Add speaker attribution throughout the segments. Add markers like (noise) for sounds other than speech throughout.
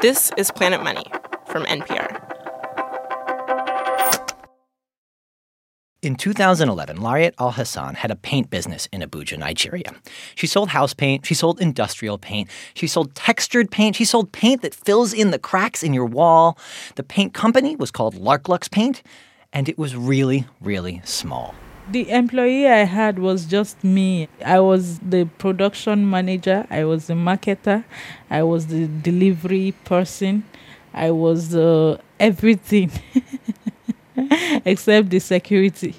Speaker 1: This is Planet Money from NPR.
Speaker 2: In 2011, Lariat Al Hassan had a paint business in Abuja, Nigeria. She sold house paint, she sold industrial paint, she sold textured paint, she sold paint that fills in the cracks in your wall. The paint company was called Larklux Paint, and it was really, really small.
Speaker 3: The employee I had was just me. I was the production manager, I was the marketer, I was the delivery person, I was uh, everything. (laughs) except the security.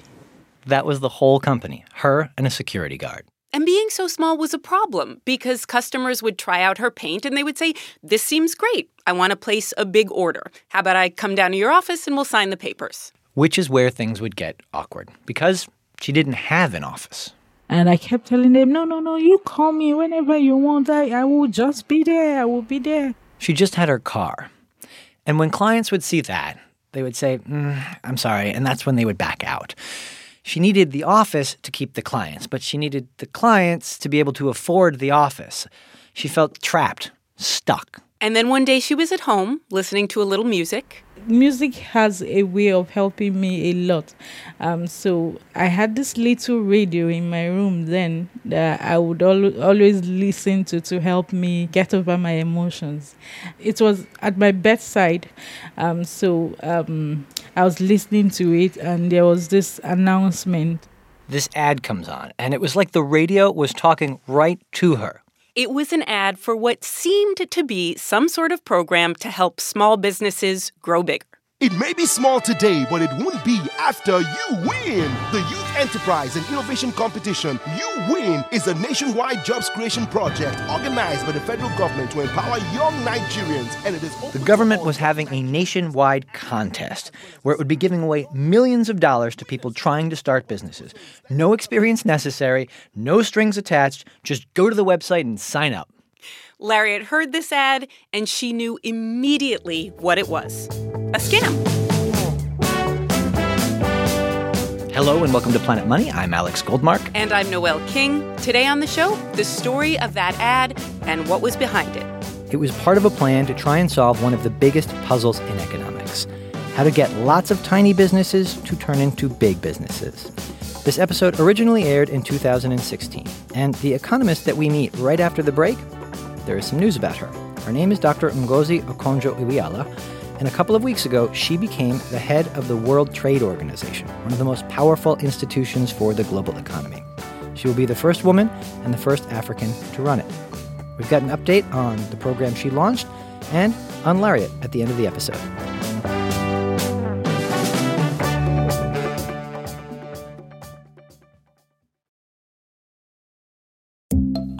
Speaker 2: That was the whole company, her and a security guard.
Speaker 4: And being so small was a problem because customers would try out her paint and they would say, This seems great. I want to place a big order. How about I come down to your office and we'll sign the papers?
Speaker 2: Which is where things would get awkward because she didn't have an office.
Speaker 3: And I kept telling them, No, no, no, you call me whenever you want. I, I will just be there. I will be there.
Speaker 2: She just had her car. And when clients would see that, they would say, mm, I'm sorry, and that's when they would back out. She needed the office to keep the clients, but she needed the clients to be able to afford the office. She felt trapped, stuck.
Speaker 4: And then one day she was at home listening to a little music
Speaker 3: music has a way of helping me a lot. Um, so I had this little radio in my room then that I would al- always listen to to help me get over my emotions. It was at my bedside, um, so um, I was listening to it, and there was this announcement.
Speaker 2: This ad comes on, and it was like the radio was talking right to her.
Speaker 4: It was an ad for what seemed to be some sort of program to help small businesses grow bigger.
Speaker 5: It may be small today, but it won't be after you win. The Youth Enterprise and Innovation Competition, You Win, is a nationwide jobs creation project organized by the federal government to empower young Nigerians. And it is
Speaker 2: the government was having a nationwide contest where it would be giving away millions of dollars to people trying to start businesses. No experience necessary, no strings attached. Just go to the website and sign up.
Speaker 4: Lariat heard this ad and she knew immediately what it was a scam.
Speaker 2: Hello and welcome to Planet Money. I'm Alex Goldmark.
Speaker 4: And I'm Noel King. Today on the show, the story of that ad and what was behind it.
Speaker 2: It was part of a plan to try and solve one of the biggest puzzles in economics how to get lots of tiny businesses to turn into big businesses. This episode originally aired in 2016, and the economist that we meet right after the break there is some news about her. Her name is Dr. Ngozi Okonjo-Iweala, and a couple of weeks ago, she became the head of the World Trade Organization, one of the most powerful institutions for the global economy. She will be the first woman and the first African to run it. We've got an update on the program she launched and on Lariat at the end of the episode.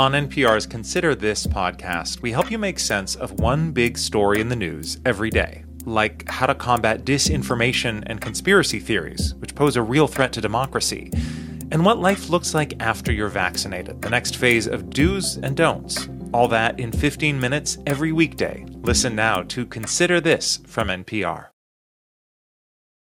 Speaker 6: On NPR's Consider This podcast, we help you make sense of one big story in the news every day, like how to combat disinformation and conspiracy theories, which pose a real threat to democracy, and what life looks like after you're vaccinated, the next phase of do's and don'ts. All that in 15 minutes every weekday. Listen now to Consider This from NPR.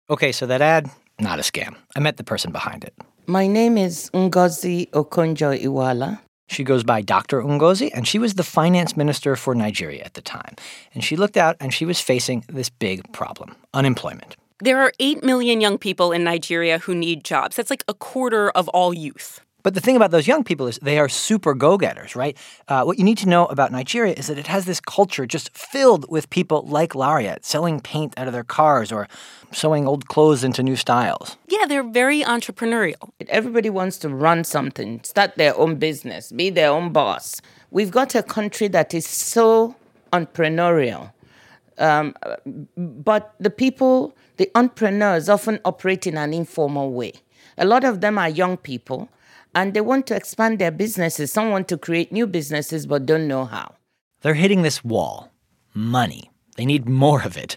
Speaker 2: Okay, so that ad, not a scam. I met the person behind it.
Speaker 7: My name is Ngozi Okonjo-Iweala.
Speaker 2: She goes by Dr. Ngozi, and she was the finance minister for Nigeria at the time. And she looked out and she was facing this big problem unemployment.
Speaker 4: There are 8 million young people in Nigeria who need jobs. That's like a quarter of all youth.
Speaker 2: But the thing about those young people is they are super go getters, right? Uh, what you need to know about Nigeria is that it has this culture just filled with people like Lariat selling paint out of their cars or sewing old clothes into new styles.
Speaker 4: Yeah, they're very entrepreneurial.
Speaker 7: Everybody wants to run something, start their own business, be their own boss. We've got a country that is so entrepreneurial. Um, but the people, the entrepreneurs, often operate in an informal way. A lot of them are young people and they want to expand their businesses. Some want to create new businesses but don't know how.
Speaker 2: They're hitting this wall money. They need more of it.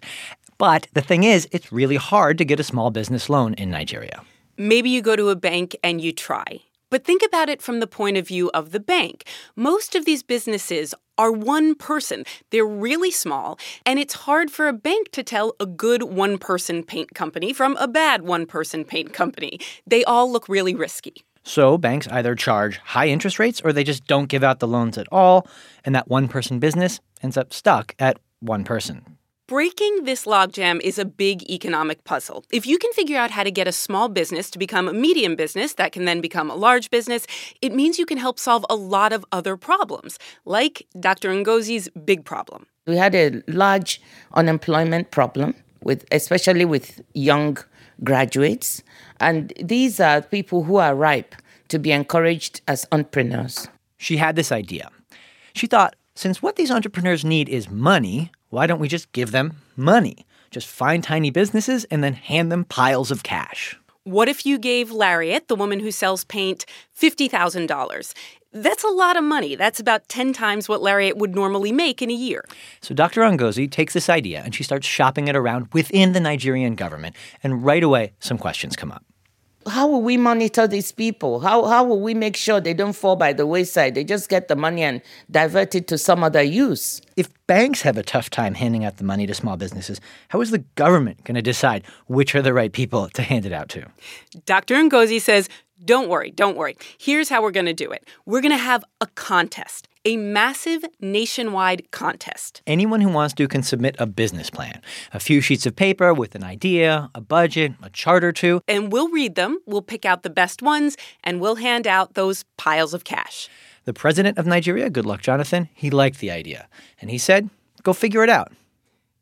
Speaker 2: But the thing is, it's really hard to get a small business loan in Nigeria.
Speaker 4: Maybe you go to a bank and you try. But think about it from the point of view of the bank. Most of these businesses are one person. They're really small, and it's hard for a bank to tell a good one person paint company from a bad one person paint company. They all look really risky.
Speaker 2: So banks either charge high interest rates or they just don't give out the loans at all, and that one person business ends up stuck at one person.
Speaker 4: Breaking this logjam is a big economic puzzle. If you can figure out how to get a small business to become a medium business that can then become a large business, it means you can help solve a lot of other problems, like Dr. Ngozi's big problem.
Speaker 7: We had a large unemployment problem with especially with young graduates, and these are people who are ripe to be encouraged as entrepreneurs.
Speaker 2: She had this idea. She thought, since what these entrepreneurs need is money, why don't we just give them money? Just find tiny businesses and then hand them piles of cash.
Speaker 4: What if you gave Lariat, the woman who sells paint, $50,000? That's a lot of money. That's about 10 times what Lariat would normally make in a year.
Speaker 2: So Dr. Ngozi takes this idea and she starts shopping it around within the Nigerian government. And right away, some questions come up.
Speaker 7: How will we monitor these people? How, how will we make sure they don't fall by the wayside? They just get the money and divert it to some other use.
Speaker 2: If banks have a tough time handing out the money to small businesses, how is the government going to decide which are the right people to hand it out to?
Speaker 4: Dr. Ngozi says don't worry, don't worry. Here's how we're going to do it we're going to have a contest, a massive nationwide contest.
Speaker 2: Anyone who wants to can submit a business plan, a few sheets of paper with an idea, a budget, a chart or two.
Speaker 4: And we'll read them, we'll pick out the best ones, and we'll hand out those piles of cash.
Speaker 2: The president of Nigeria, Goodluck Jonathan, he liked the idea. And he said, go figure it out.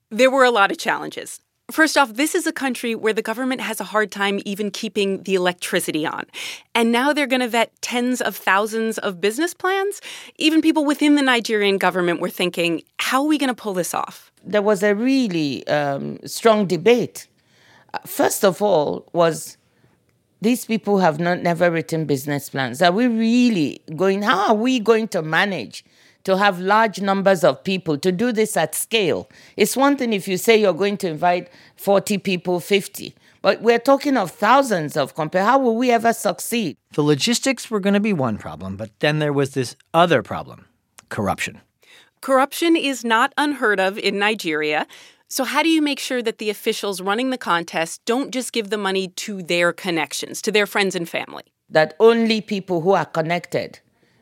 Speaker 4: There were a lot of challenges. First off, this is a country where the government has a hard time even keeping the electricity on. And now they're going to vet tens of thousands of business plans. Even people within the Nigerian government were thinking, how are we going to pull this off?
Speaker 7: There was a really um, strong debate. First of all, was these people have not never written business plans. Are we really going? How are we going to manage to have large numbers of people to do this at scale. It's one thing if you say you're going to invite 40 people, 50, but we're talking of thousands of compare. How will we ever succeed?
Speaker 2: The logistics were going to be one problem, but then there was this other problem corruption.
Speaker 4: Corruption is not unheard of in Nigeria. So, how do you make sure that the officials running the contest don't just give the money to their connections, to their friends and family?
Speaker 7: That only people who are connected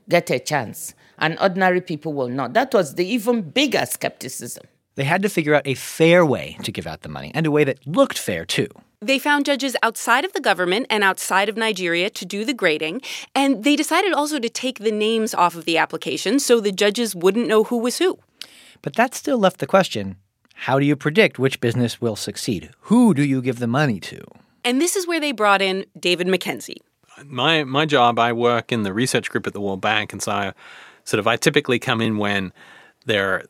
Speaker 7: get a chance and ordinary people will not. That was the even bigger skepticism.
Speaker 2: They had to figure out a fair way to give out the money and a way that looked fair, too.
Speaker 4: They found judges outside of the government and outside of Nigeria to do the grading, and they decided also to take the names off of the application so the judges wouldn't know who was who.
Speaker 2: But that still left the question how do you predict which business will succeed? Who do you give the money to?
Speaker 4: And this is where they brought in David McKenzie.
Speaker 8: My my job, I work in the research group at the World Bank, and so I sort of I typically come in when there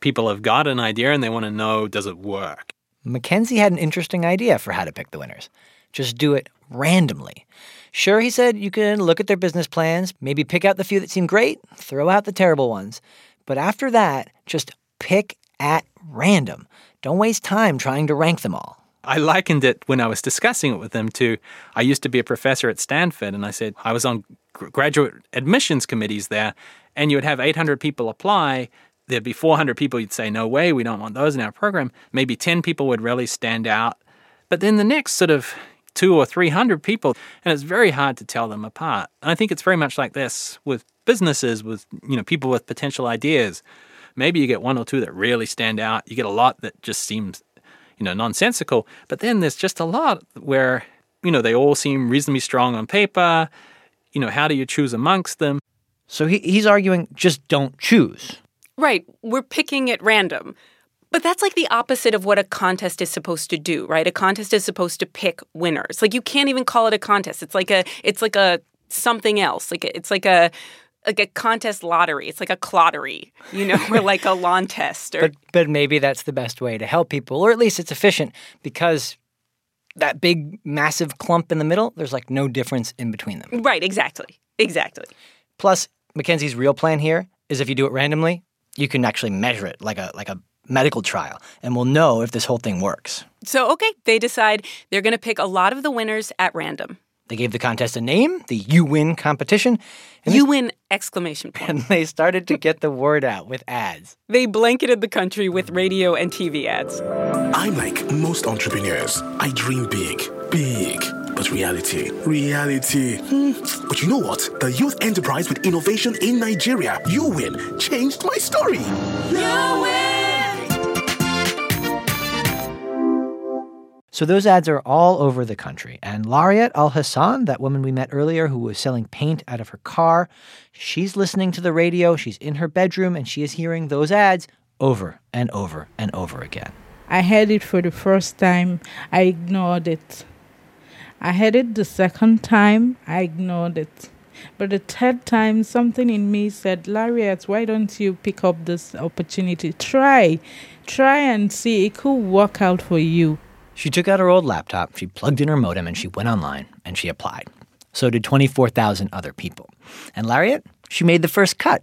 Speaker 8: people have got an idea and they want to know does it work.
Speaker 2: McKenzie had an interesting idea for how to pick the winners. Just do it randomly. Sure, he said you can look at their business plans, maybe pick out the few that seem great, throw out the terrible ones. But after that, just pick at random. Don't waste time trying to rank them all.
Speaker 8: I likened it when I was discussing it with them to I used to be a professor at Stanford, and I said I was on graduate admissions committees there, and you would have 800 people apply. There'd be 400 people you'd say, no way, we don't want those in our program. Maybe 10 people would really stand out. But then the next sort of two or 300 people, and it's very hard to tell them apart. And I think it's very much like this with businesses, with you know people with potential ideas. Maybe you get one or two that really stand out. You get a lot that just seems you know nonsensical. But then there's just a lot where you know they all seem reasonably strong on paper. You know, how do you choose amongst them?
Speaker 2: So he, he's arguing just don't choose.
Speaker 4: Right. We're picking at random. But that's like the opposite of what a contest is supposed to do, right? A contest is supposed to pick winners. Like you can't even call it a contest. It's like a it's like a something else. Like a, it's like a like a contest lottery. It's like a clottery, you know, or like a lawn (laughs) test. Or...
Speaker 2: But but maybe that's the best way to help people, or at least it's efficient because that big massive clump in the middle, there's like no difference in between them.
Speaker 4: Right. Exactly. Exactly.
Speaker 2: Plus, McKenzie's real plan here is if you do it randomly, you can actually measure it like a like a medical trial and we'll know if this whole thing works.
Speaker 4: So, okay, they decide they're going to pick a lot of the winners at random.
Speaker 2: They gave the contest a name, the You Win competition.
Speaker 4: you win exclamation point.
Speaker 2: And they started to get the word out with ads.
Speaker 4: They blanketed the country with radio and TV ads.
Speaker 5: I'm like most entrepreneurs. I dream big, big but reality, reality. Mm. But you know what? The youth enterprise with innovation in Nigeria, you win, changed my story.
Speaker 9: You win!
Speaker 2: So those ads are all over the country. And Lariat Al Hassan, that woman we met earlier who was selling paint out of her car, she's listening to the radio, she's in her bedroom, and she is hearing those ads over and over and over again.
Speaker 3: I heard it for the first time. I ignored it. I heard it the second time. I ignored it. But the third time, something in me said, Lariat, why don't you pick up this opportunity? Try. Try and see. It could work out for you.
Speaker 2: She took out her old laptop, she plugged in her modem, and she went online and she applied. So did 24,000 other people. And Lariat, she made the first cut.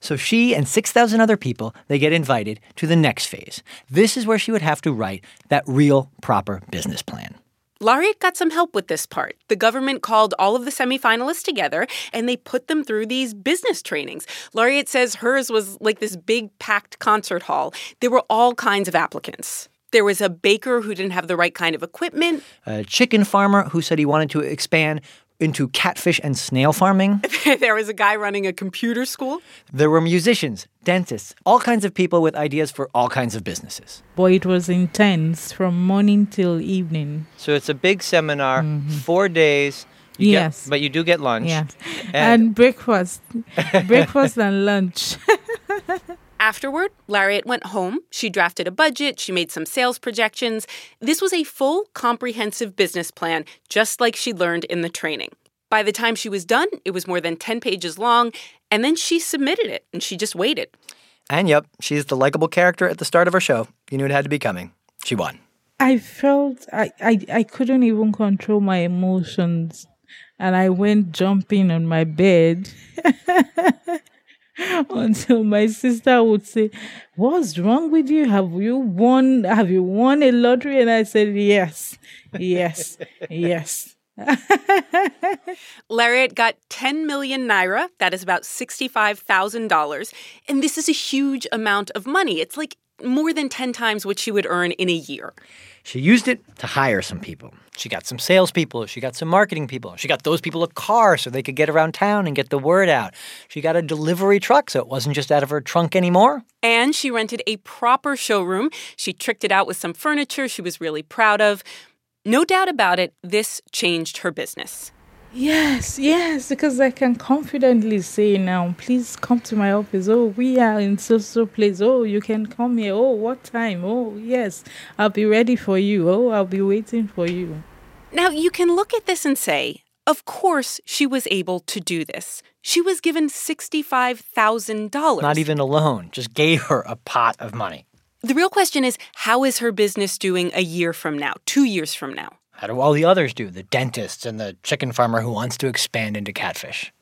Speaker 2: So she and 6,000 other people, they get invited to the next phase. This is where she would have to write that real, proper business plan.
Speaker 4: Lariat got some help with this part. The government called all of the semifinalists together and they put them through these business trainings. Lariat says hers was like this big packed concert hall. There were all kinds of applicants. There was a baker who didn't have the right kind of equipment.
Speaker 2: A chicken farmer who said he wanted to expand into catfish and snail farming. (laughs)
Speaker 4: there was a guy running a computer school.
Speaker 2: There were musicians, dentists, all kinds of people with ideas for all kinds of businesses.
Speaker 3: Boy, it was intense from morning till evening.
Speaker 2: So it's a big seminar, mm-hmm. four days. You
Speaker 3: Yes.
Speaker 2: Get, but you do get lunch.
Speaker 3: Yes.
Speaker 2: And-
Speaker 3: And, breakfast. breakfast and lunch. (laughs)
Speaker 4: Afterward, Lariat went home. She drafted a budget, she made some sales projections. This was a full, comprehensive business plan, just like she'd learned in the training. By the time she was done, it was more than 10 pages long, and then she submitted it and she just waited.
Speaker 2: And yep, she's the likable character at the start of her show. You knew it had to be coming. She won.
Speaker 3: I felt I, I, I couldn't even control my emotions. And I went jumping on my bed (laughs) (laughs) until my sister would say, What's wrong with you? Have you won have you won a lottery? And I said, Yes, yes, yes. (laughs)
Speaker 4: Lariat got 10 million naira, that is about $65,000, and this is a huge amount of money. It's like more than 10 times what she would earn in a year.
Speaker 2: She used it to hire some people. She got some salespeople. She got some marketing people. She got those people a car so they could get around town and get the word out. She got a delivery truck so it wasn't just out of her trunk anymore.
Speaker 4: And she rented a proper showroom. She tricked it out with some furniture she was really proud of. No doubt about it, this changed her business.
Speaker 3: Yes, yes, because I can confidently say now, please come to my office. Oh, we are in so so place. Oh, you can come here. Oh, what time? Oh, yes, I'll be ready for you. Oh, I'll be waiting for you.
Speaker 4: Now, you can look at this and say, of course she was able to do this. She was given $65,000.
Speaker 2: Not even a loan, just gave her a pot of money.
Speaker 4: The real question is how is her business doing a year from now, two years from now?
Speaker 2: How do all the others do? The dentists and the chicken farmer who wants to expand into catfish.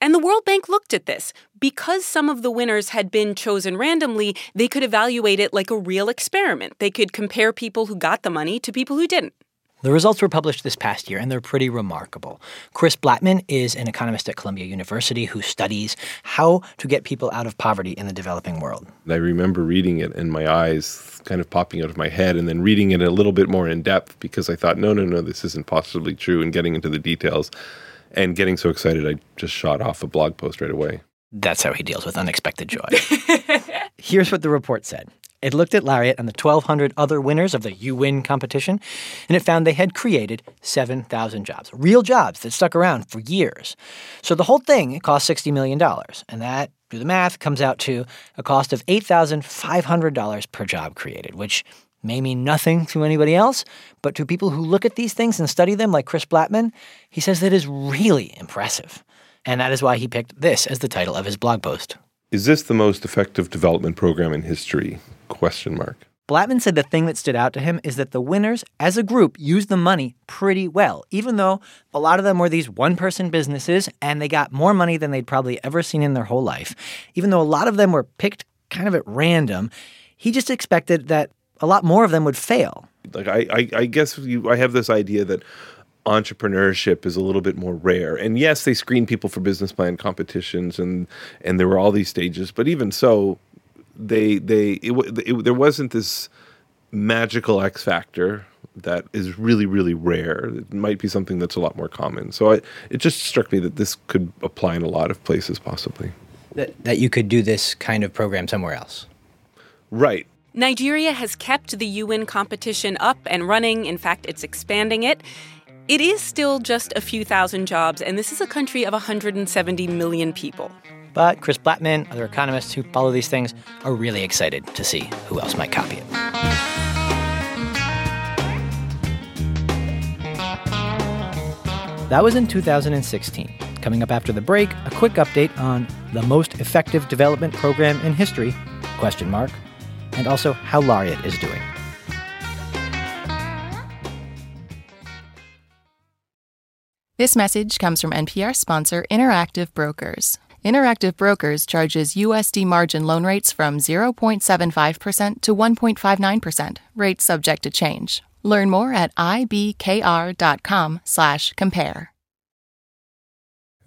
Speaker 4: And the World Bank looked at this. Because some of the winners had been chosen randomly, they could evaluate it like a real experiment. They could compare people who got the money to people who didn't.
Speaker 2: The results were published this past year, and they're pretty remarkable. Chris Blattman is an economist at Columbia University who studies how to get people out of poverty in the developing world.
Speaker 9: I remember reading it and my eyes kind of popping out of my head and then reading it a little bit more in depth because I thought, no, no, no, this isn't possibly true and getting into the details and getting so excited I just shot off a blog post right away.
Speaker 2: That's how he deals with unexpected joy. (laughs) Here's what the report said. It looked at Lariat and the 1,200 other winners of the You Win competition, and it found they had created 7,000 jobs, real jobs that stuck around for years. So the whole thing cost $60 million, and that, do the math, comes out to a cost of $8,500 per job created, which may mean nothing to anybody else, but to people who look at these things and study them, like Chris Blattman, he says that is really impressive. And that is why he picked this as the title of his blog post.
Speaker 9: Is this the most effective development program in history? Question mark.
Speaker 2: Blattman said the thing that stood out to him is that the winners, as a group, used the money pretty well, even though a lot of them were these one person businesses and they got more money than they'd probably ever seen in their whole life. Even though a lot of them were picked kind of at random, he just expected that a lot more of them would fail.
Speaker 9: Like I, I, I guess you, I have this idea that entrepreneurship is a little bit more rare. And yes, they screen people for business plan competitions, and and there were all these stages. But even so, they they it, wa- it, there wasn't this magical X factor that is really really rare. It might be something that's a lot more common. So I, it just struck me that this could apply in a lot of places, possibly.
Speaker 2: That, that you could do this kind of program somewhere else.
Speaker 9: Right.
Speaker 4: Nigeria has kept the You Win competition up and running. In fact, it's expanding it. It is still just a few thousand jobs, and this is a country of 170 million people.
Speaker 2: But Chris Blattman, other economists who follow these things, are really excited to see who else might copy it. That was in 2016. Coming up after the break, a quick update on the most effective development program in history, question mark, and also how Lariat is doing.
Speaker 10: This message comes from NPR sponsor Interactive Brokers. Interactive Brokers charges USD margin loan rates from 0.75% to 1.59%, rates subject to change. Learn more at ibkr.com/compare.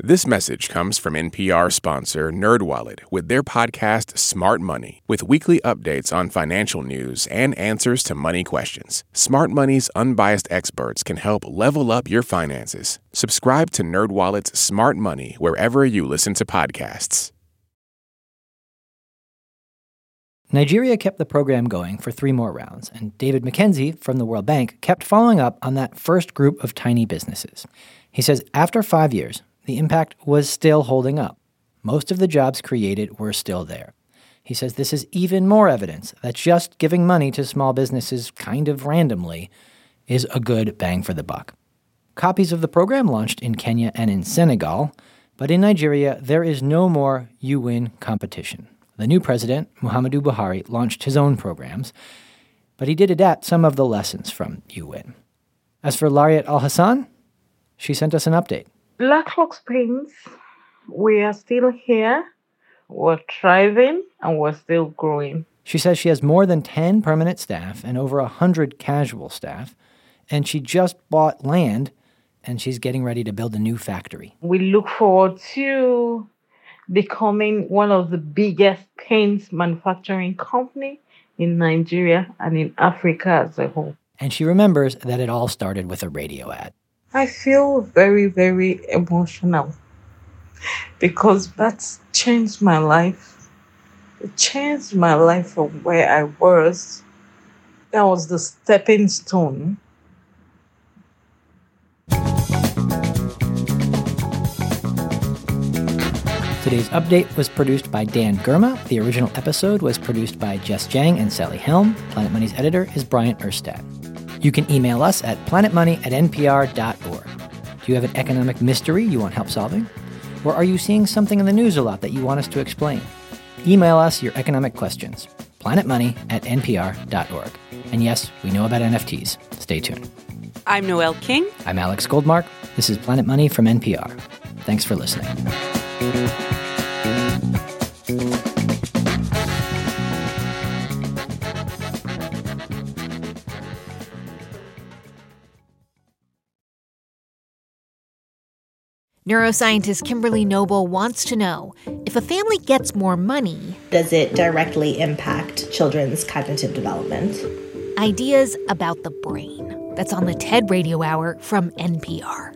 Speaker 11: This message comes from NPR sponsor NerdWallet with their podcast Smart Money, with weekly updates on financial news and answers to money questions. Smart Money's unbiased experts can help level up your finances. Subscribe to NerdWallet's Smart Money wherever you listen to podcasts.
Speaker 2: Nigeria kept the program going for three more rounds, and David McKenzie from the World Bank kept following up on that first group of tiny businesses. He says after five years, the impact was still holding up. Most of the jobs created were still there. He says this is even more evidence that just giving money to small businesses kind of randomly is a good bang for the buck. Copies of the program launched in Kenya and in Senegal, but in Nigeria, there is no more UWin competition. The new president, Muhammadu Buhari, launched his own programs, but he did adapt some of the lessons from UWin. As for Lariat Al Hassan, she sent us an update.
Speaker 3: Blacklock Springs, we are still here. We're thriving and we're still growing.
Speaker 2: She says she has more than 10 permanent staff and over 100 casual staff, and she just bought land and she's getting ready to build a new factory.
Speaker 3: We look forward to becoming one of the biggest paints manufacturing company in Nigeria and in Africa as a whole.
Speaker 2: And she remembers that it all started with a radio ad.
Speaker 3: I feel very, very emotional because that's changed my life. It changed my life from where I was. That was the stepping stone.
Speaker 2: Today's update was produced by Dan Girma. The original episode was produced by Jess Jang and Sally Helm. Planet Money's editor is Bryant Urstadt. You can email us at planetmoney at npr.org. Do you have an economic mystery you want help solving? Or are you seeing something in the news a lot that you want us to explain? Email us your economic questions. Planetmoney at npr.org. And yes, we know about NFTs. Stay tuned.
Speaker 4: I'm Noel King.
Speaker 2: I'm Alex Goldmark. This is Planet Money from NPR. Thanks for listening.
Speaker 12: Neuroscientist Kimberly Noble wants to know if a family gets more money,
Speaker 13: does it directly impact children's cognitive development?
Speaker 12: Ideas about the brain. That's on the TED Radio Hour from NPR.